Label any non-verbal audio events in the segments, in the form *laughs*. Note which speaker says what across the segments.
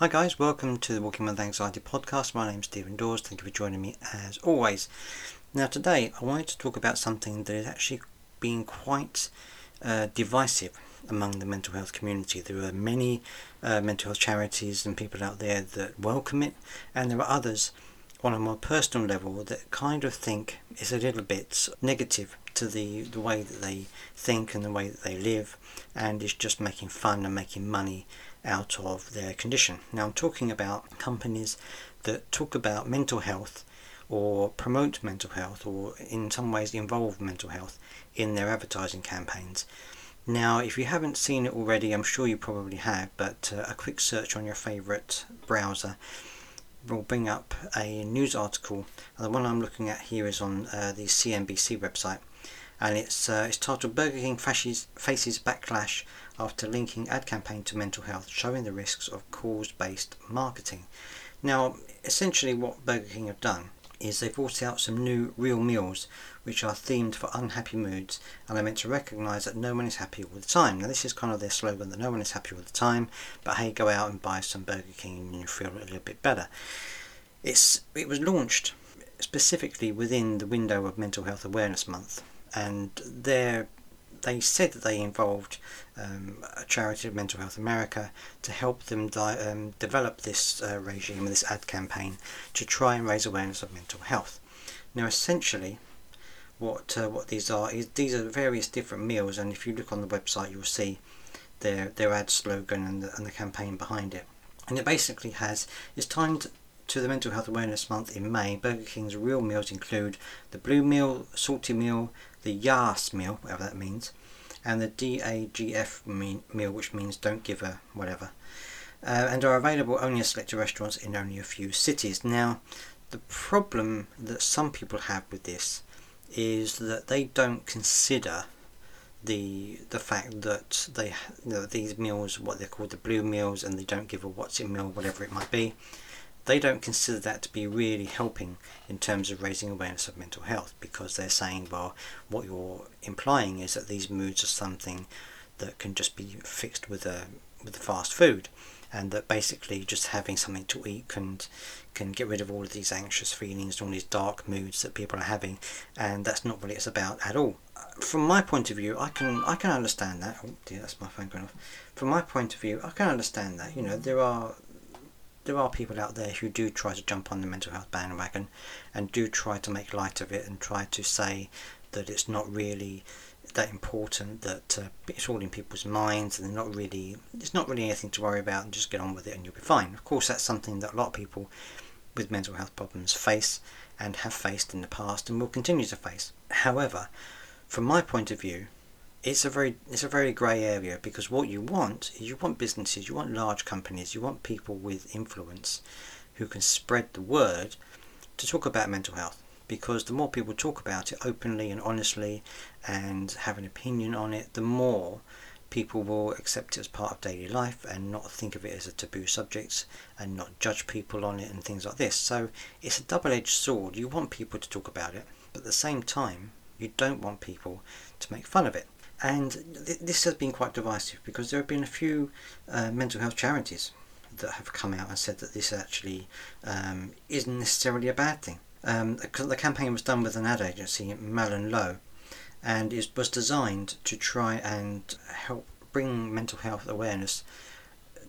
Speaker 1: Hi guys, welcome to the Walking with Anxiety podcast. My name is Steven Daws. Thank you for joining me as always. Now today I wanted to talk about something that is actually being quite uh, divisive among the mental health community. There are many uh, mental health charities and people out there that welcome it, and there are others on a more personal level that kind of think it's a little bit negative to the, the way that they think and the way that they live, and it's just making fun and making money out of their condition. Now, I'm talking about companies that talk about mental health or promote mental health or in some ways involve mental health in their advertising campaigns. Now, if you haven't seen it already, I'm sure you probably have, but uh, a quick search on your favourite browser will bring up a news article. And the one I'm looking at here is on uh, the CNBC website, and it's uh, it's titled "Burger King faces, faces backlash after linking ad campaign to mental health, showing the risks of cause-based marketing." Now, essentially, what Burger King have done is they've brought out some new real meals which are themed for unhappy moods and they're meant to recognise that no one is happy all the time. Now this is kind of their slogan that no one is happy all the time, but hey go out and buy some Burger King and you feel a little bit better. It's it was launched specifically within the window of Mental Health Awareness Month and their they said that they involved um, a charity of Mental Health America to help them di- um, develop this uh, regime this ad campaign to try and raise awareness of mental health. Now, essentially, what uh, what these are is these are various different meals, and if you look on the website, you'll see their their ad slogan and the, and the campaign behind it. And it basically has it's timed to the Mental Health Awareness Month in May. Burger King's real meals include the Blue Meal, Salty Meal, the Yas meal, whatever that means, and the DAGF meal, which means don't give a whatever, uh, and are available only at selected restaurants in only a few cities. Now, the problem that some people have with this is that they don't consider the the fact that they you know, these meals what they're called the blue meals and they don't give a what's in meal whatever it might be they don't consider that to be really helping in terms of raising awareness of mental health because they're saying, well, what you're implying is that these moods are something that can just be fixed with a with fast food, and that basically just having something to eat can can get rid of all of these anxious feelings, and all these dark moods that people are having, and that's not what it's about at all. From my point of view, I can I can understand that. Oh dear, that's my phone going off. From my point of view, I can understand that. You know, there are there are people out there who do try to jump on the mental health bandwagon and do try to make light of it and try to say that it's not really that important that uh, it's all in people's minds and they're not really it's not really anything to worry about and just get on with it and you'll be fine. Of course that's something that a lot of people with mental health problems face and have faced in the past and will continue to face. However from my point of view it's a very it's a very grey area because what you want is you want businesses, you want large companies, you want people with influence who can spread the word to talk about mental health. Because the more people talk about it openly and honestly and have an opinion on it, the more people will accept it as part of daily life and not think of it as a taboo subject and not judge people on it and things like this. So it's a double edged sword. You want people to talk about it, but at the same time, you don't want people to make fun of it. And th- this has been quite divisive because there have been a few uh, mental health charities that have come out and said that this actually um, isn't necessarily a bad thing. Um, the campaign was done with an ad agency, MullenLowe, and it was designed to try and help bring mental health awareness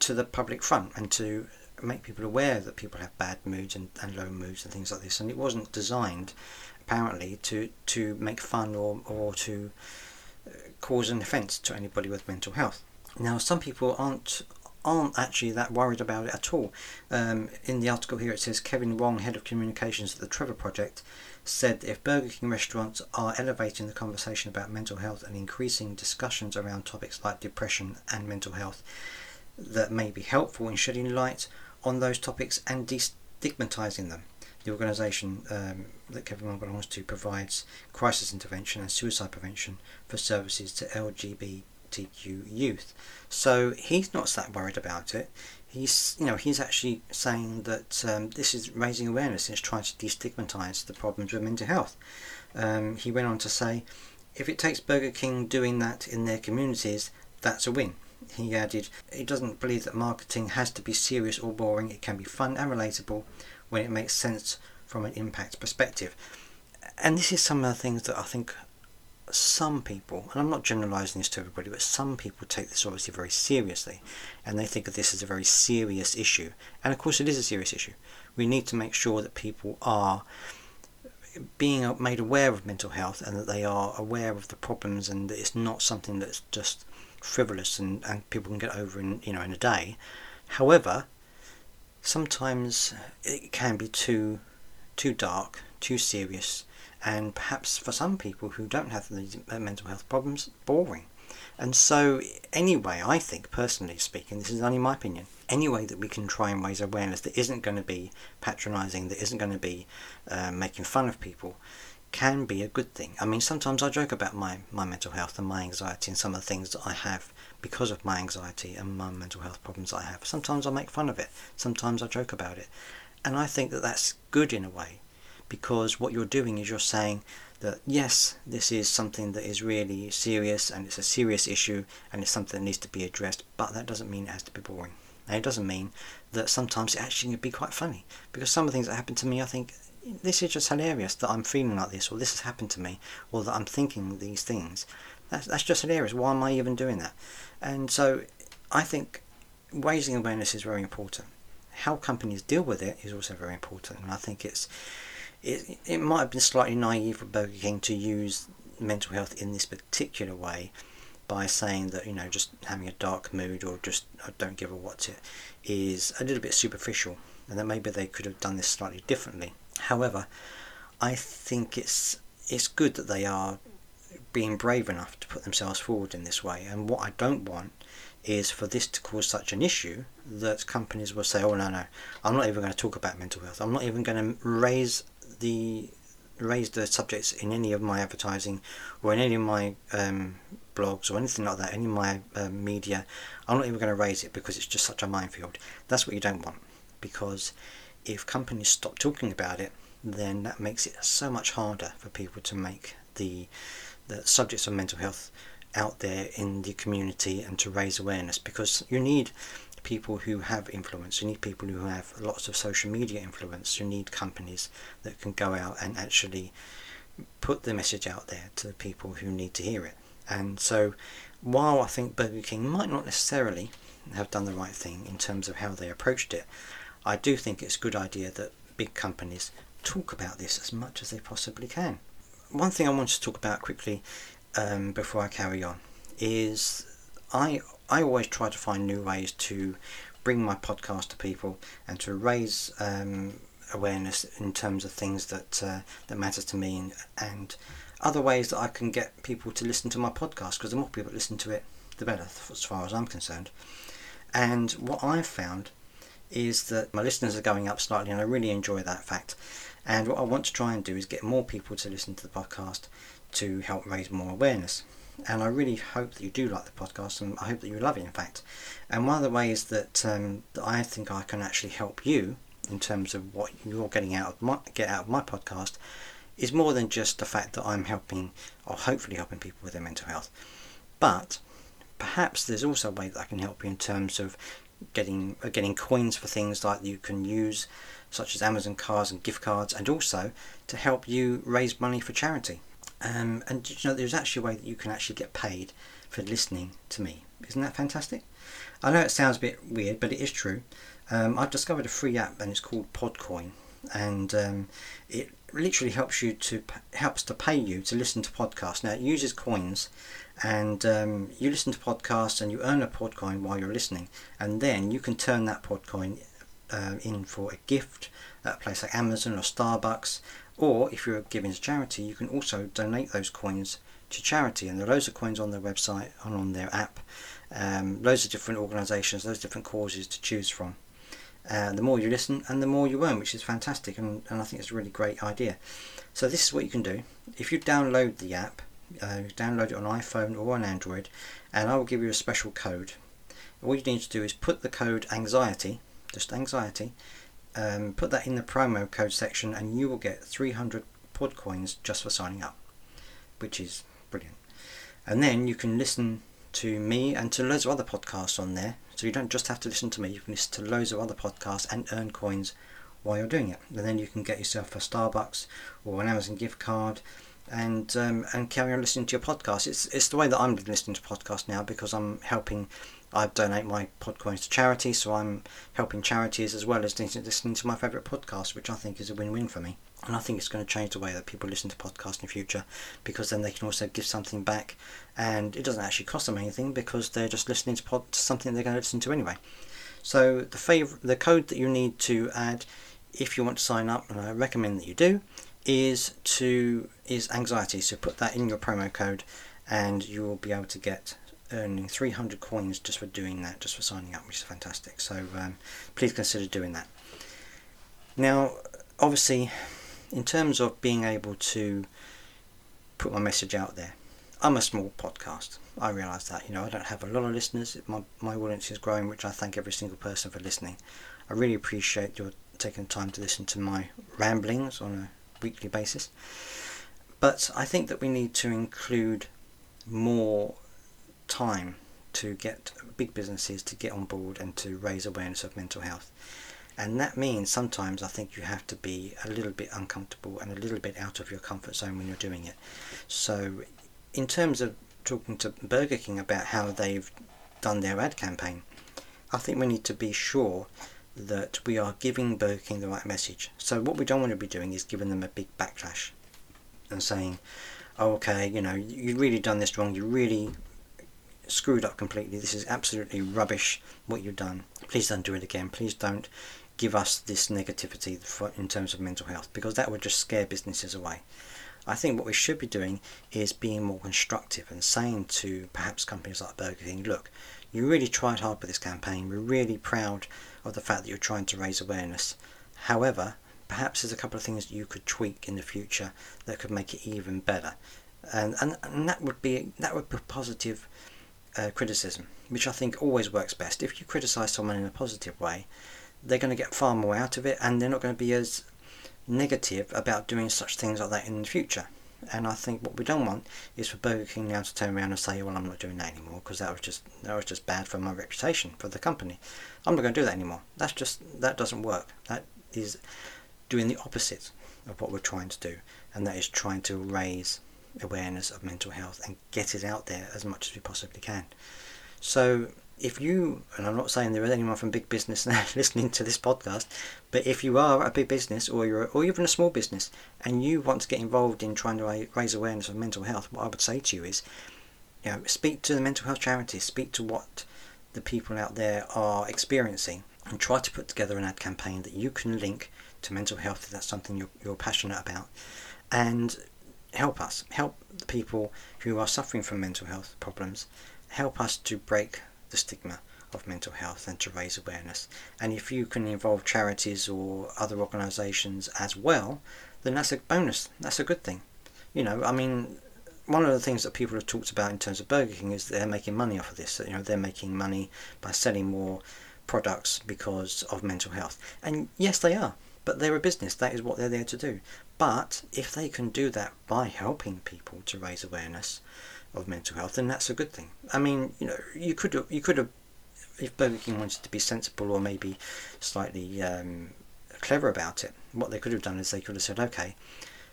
Speaker 1: to the public front and to make people aware that people have bad moods and, and low moods and things like this. And it wasn't designed, apparently, to, to make fun or, or to cause an offence to anybody with mental health. Now, some people aren't aren't actually that worried about it at all. Um, in the article here, it says Kevin Wong, head of communications at the Trevor Project, said if Burger King restaurants are elevating the conversation about mental health and increasing discussions around topics like depression and mental health, that may be helpful in shedding light on those topics and destigmatizing them. The organisation um, that Kevin Wong belongs to provides crisis intervention and suicide prevention for services to LGBTQ youth. So he's not that worried about it. He's, you know, he's actually saying that um, this is raising awareness and it's trying to destigmatise the problems with mental health. Um, he went on to say, if it takes Burger King doing that in their communities, that's a win. he added, he doesn't believe that marketing has to be serious or boring. It can be fun and relatable when it makes sense from an impact perspective. And this is some of the things that I think some people, and I'm not generalizing this to everybody, but some people take this obviously very seriously and they think of this as a very serious issue. And of course, it is a serious issue. We need to make sure that people are being made aware of mental health and that they are aware of the problems and that it's not something that's just frivolous and, and people can get over in you know in a day. However, sometimes it can be too too dark, too serious, and perhaps for some people who don't have these mental health problems, boring. And so, anyway, I think, personally speaking, this is only my opinion, any way that we can try and raise awareness that isn't going to be patronising, that isn't going to be uh, making fun of people, can be a good thing. I mean, sometimes I joke about my, my mental health and my anxiety and some of the things that I have because of my anxiety and my mental health problems I have. Sometimes I make fun of it, sometimes I joke about it. And I think that that's good in a way because what you're doing is you're saying that yes, this is something that is really serious and it's a serious issue and it's something that needs to be addressed, but that doesn't mean it has to be boring. And it doesn't mean that sometimes it actually can be quite funny because some of the things that happen to me, I think this is just hilarious that I'm feeling like this, or this has happened to me, or that I'm thinking these things. That's, that's just hilarious. Why am I even doing that? And so I think raising awareness is very important. How companies deal with it is also very important. And I think it's it, it might have been slightly naive for Burger King to use mental health in this particular way by saying that you know just having a dark mood or just I don't give a what's it is a little bit superficial and that maybe they could have done this slightly differently However, I think it's it's good that they are being brave enough to put themselves forward in this way. And what I don't want is for this to cause such an issue that companies will say, "Oh no, no, I'm not even going to talk about mental health. I'm not even going to raise the raise the subjects in any of my advertising or in any of my um, blogs or anything like that, any of my uh, media. I'm not even going to raise it because it's just such a minefield. That's what you don't want because if companies stop talking about it, then that makes it so much harder for people to make the the subjects of mental health out there in the community and to raise awareness because you need people who have influence. You need people who have lots of social media influence. You need companies that can go out and actually put the message out there to the people who need to hear it. And so while I think Burger King might not necessarily have done the right thing in terms of how they approached it I do think it's a good idea that big companies talk about this as much as they possibly can. One thing I want to talk about quickly um, before I carry on is I I always try to find new ways to bring my podcast to people and to raise um, awareness in terms of things that uh, that matters to me and, and other ways that I can get people to listen to my podcast because the more people listen to it, the better, as far as I'm concerned. And what I've found is that my listeners are going up slightly, and I really enjoy that fact. And what I want to try and do is get more people to listen to the podcast to help raise more awareness. And I really hope that you do like the podcast, and I hope that you love it, in fact. And one of the ways that, um, that I think I can actually help you in terms of what you're getting out of my get out of my podcast is more than just the fact that I'm helping or hopefully helping people with their mental health. But perhaps there's also a way that I can help you in terms of getting uh, getting coins for things like you can use, such as Amazon cards and gift cards, and also to help you raise money for charity. Um, and you know, there's actually a way that you can actually get paid for listening to me. Isn't that fantastic? I know it sounds a bit weird, but it is true. Um, I've discovered a free app and it's called Podcoin, and um, it literally helps you to helps to pay you to listen to podcasts. Now it uses coins, and um, you listen to podcasts and you earn a podcoin while you're listening, and then you can turn that podcoin uh, in for a gift at a place like Amazon or Starbucks, or if you're giving to charity, you can also donate those coins to charity. And there are loads of coins on their website and on their app, um, loads of different organisations, loads of different causes to choose from. Uh, the more you listen and the more you earn, which is fantastic, and, and I think it's a really great idea. So this is what you can do. If you download the app, uh, download it on iPhone or on Android, and I will give you a special code. All you need to do is put the code anxiety, just anxiety, um, put that in the promo code section, and you will get 300 pod coins just for signing up, which is brilliant. And then you can listen to me and to loads of other podcasts on there. So you don't just have to listen to me, you can listen to loads of other podcasts and earn coins while you're doing it. And then you can get yourself a Starbucks or an Amazon gift card and um, and carry on listening to your podcast. It's it's the way that I'm listening to podcasts now because I'm helping. I donate my podcoins to charity, so I'm helping charities as well as listening to my favourite podcast, which I think is a win-win for me. And I think it's going to change the way that people listen to podcasts in the future because then they can also give something back, and it doesn't actually cost them anything because they're just listening to, pod, something they're going to listen to anyway. So the the code that you need to add if you want to sign up, and I recommend that you do, is to is anxiety. So put that in your promo code, and you will be able to get earning 300 coins just for doing that, just for signing up, which is fantastic. So um, please consider doing that. Now, obviously, in terms of being able to put my message out there, I'm a small podcast. I realise that. You know, I don't have a lot of listeners. My my audience is growing, which I thank every single person for listening. I really appreciate your taking the time to listen to my ramblings on a weekly basis. But I think that we need to include more time to get big businesses to get on board and to raise awareness of mental health. And that means sometimes I think you have to be a little bit uncomfortable and a little bit out of your comfort zone when you're doing it. So, in terms of talking to Burger King about how they've done their ad campaign, I think we need to be sure that we are giving Burger King the right message. So what we don't want to be doing is giving them a big backlash and saying, oh, okay, you know, you've really done this wrong, you really screwed up completely, this is absolutely rubbish what you've done, please don't do it again, please don't give us this negativity for, in terms of mental health because that would just scare businesses away. I think what we should be doing is being more constructive and saying to perhaps companies like Burger King, look, you really tried hard with this campaign. We're really proud of the fact that you're trying to raise awareness. However, perhaps there's a couple of things you could tweak in the future that could make it even better. And, and, and that would be that would be positive uh, criticism, which I think always works best. If you criticise someone in a positive way, they're going to get far more out of it, and they're not going to be as negative about doing such things like that in the future. And I think what we don't want is for Burger King now to turn around and say, "Well, I'm not doing that anymore," because that was just that was just bad for my reputation for the company. I'm not going to do that anymore. That's just that doesn't work. That is doing the opposite of what we're trying to do, and that is trying to raise awareness of mental health and get it out there as much as we possibly can. So if you, and I'm not saying there is anyone from big business *laughs* listening to this podcast, but if you are a big business or you're, or even a small business, and you want to get involved in trying to raise awareness of mental health, what I would say to you is, you know, speak to the mental health charities, speak to what the people out there are experiencing, and try to put together an ad campaign that you can link to mental health if that's something you're, you're passionate about, and help us, help the people who are suffering from mental health problems, help us to break the stigma of mental health and to raise awareness. And if you can involve charities or other organisations as well, then that's a bonus. That's a good thing. You know, I mean, one of the things that people have talked about in terms of Burger King is they're making money off of this. You know, they're making money by selling more products because of mental health. And yes, they are. But they're a business. That is what they're there to do. But if they can do that by helping people to raise awareness, of mental health, then that's a good thing. I mean, you know, you could you could have if Burger King wanted to be sensible or maybe slightly um, clever about it, what they could have done is they could have said, okay,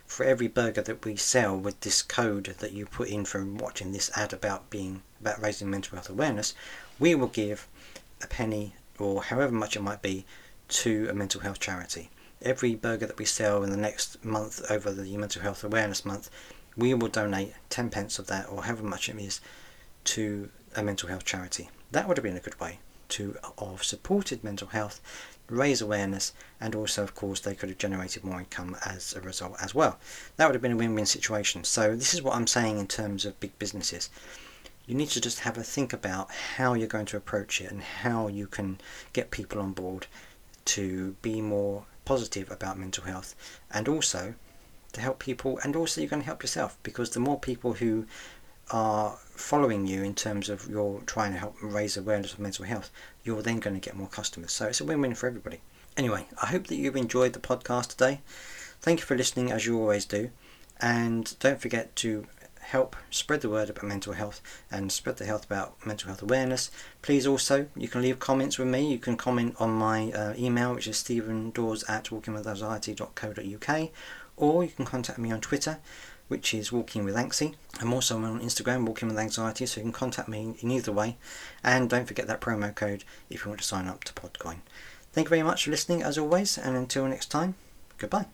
Speaker 1: for every burger that we sell with this code that you put in from watching this ad about being about raising mental health awareness, we will give a penny or however much it might be to a mental health charity. Every burger that we sell in the next month over the mental health awareness month we will donate 10 pence of that or however much it is to a mental health charity. That would have been a good way to have supported mental health, raise awareness, and also, of course, they could have generated more income as a result as well. That would have been a win win situation. So, this is what I'm saying in terms of big businesses. You need to just have a think about how you're going to approach it and how you can get people on board to be more positive about mental health and also to help people, and also you're going to help yourself because the more people who are following you in terms of you're trying to help raise awareness of mental health, you're then going to get more customers. So it's a win win for everybody. Anyway, I hope that you've enjoyed the podcast today. Thank you for listening as you always do. And don't forget to help spread the word about mental health and spread the health about mental health awareness. Please also, you can leave comments with me. You can comment on my uh, email, which is stevendaws at walkingwithanxiety.co.uk, or you can contact me on Twitter, which is Walking with. I'm also on Instagram, Walking with Anxiety, so you can contact me in either way. And don't forget that promo code if you want to sign up to Podcoin. Thank you very much for listening, as always, and until next time, goodbye.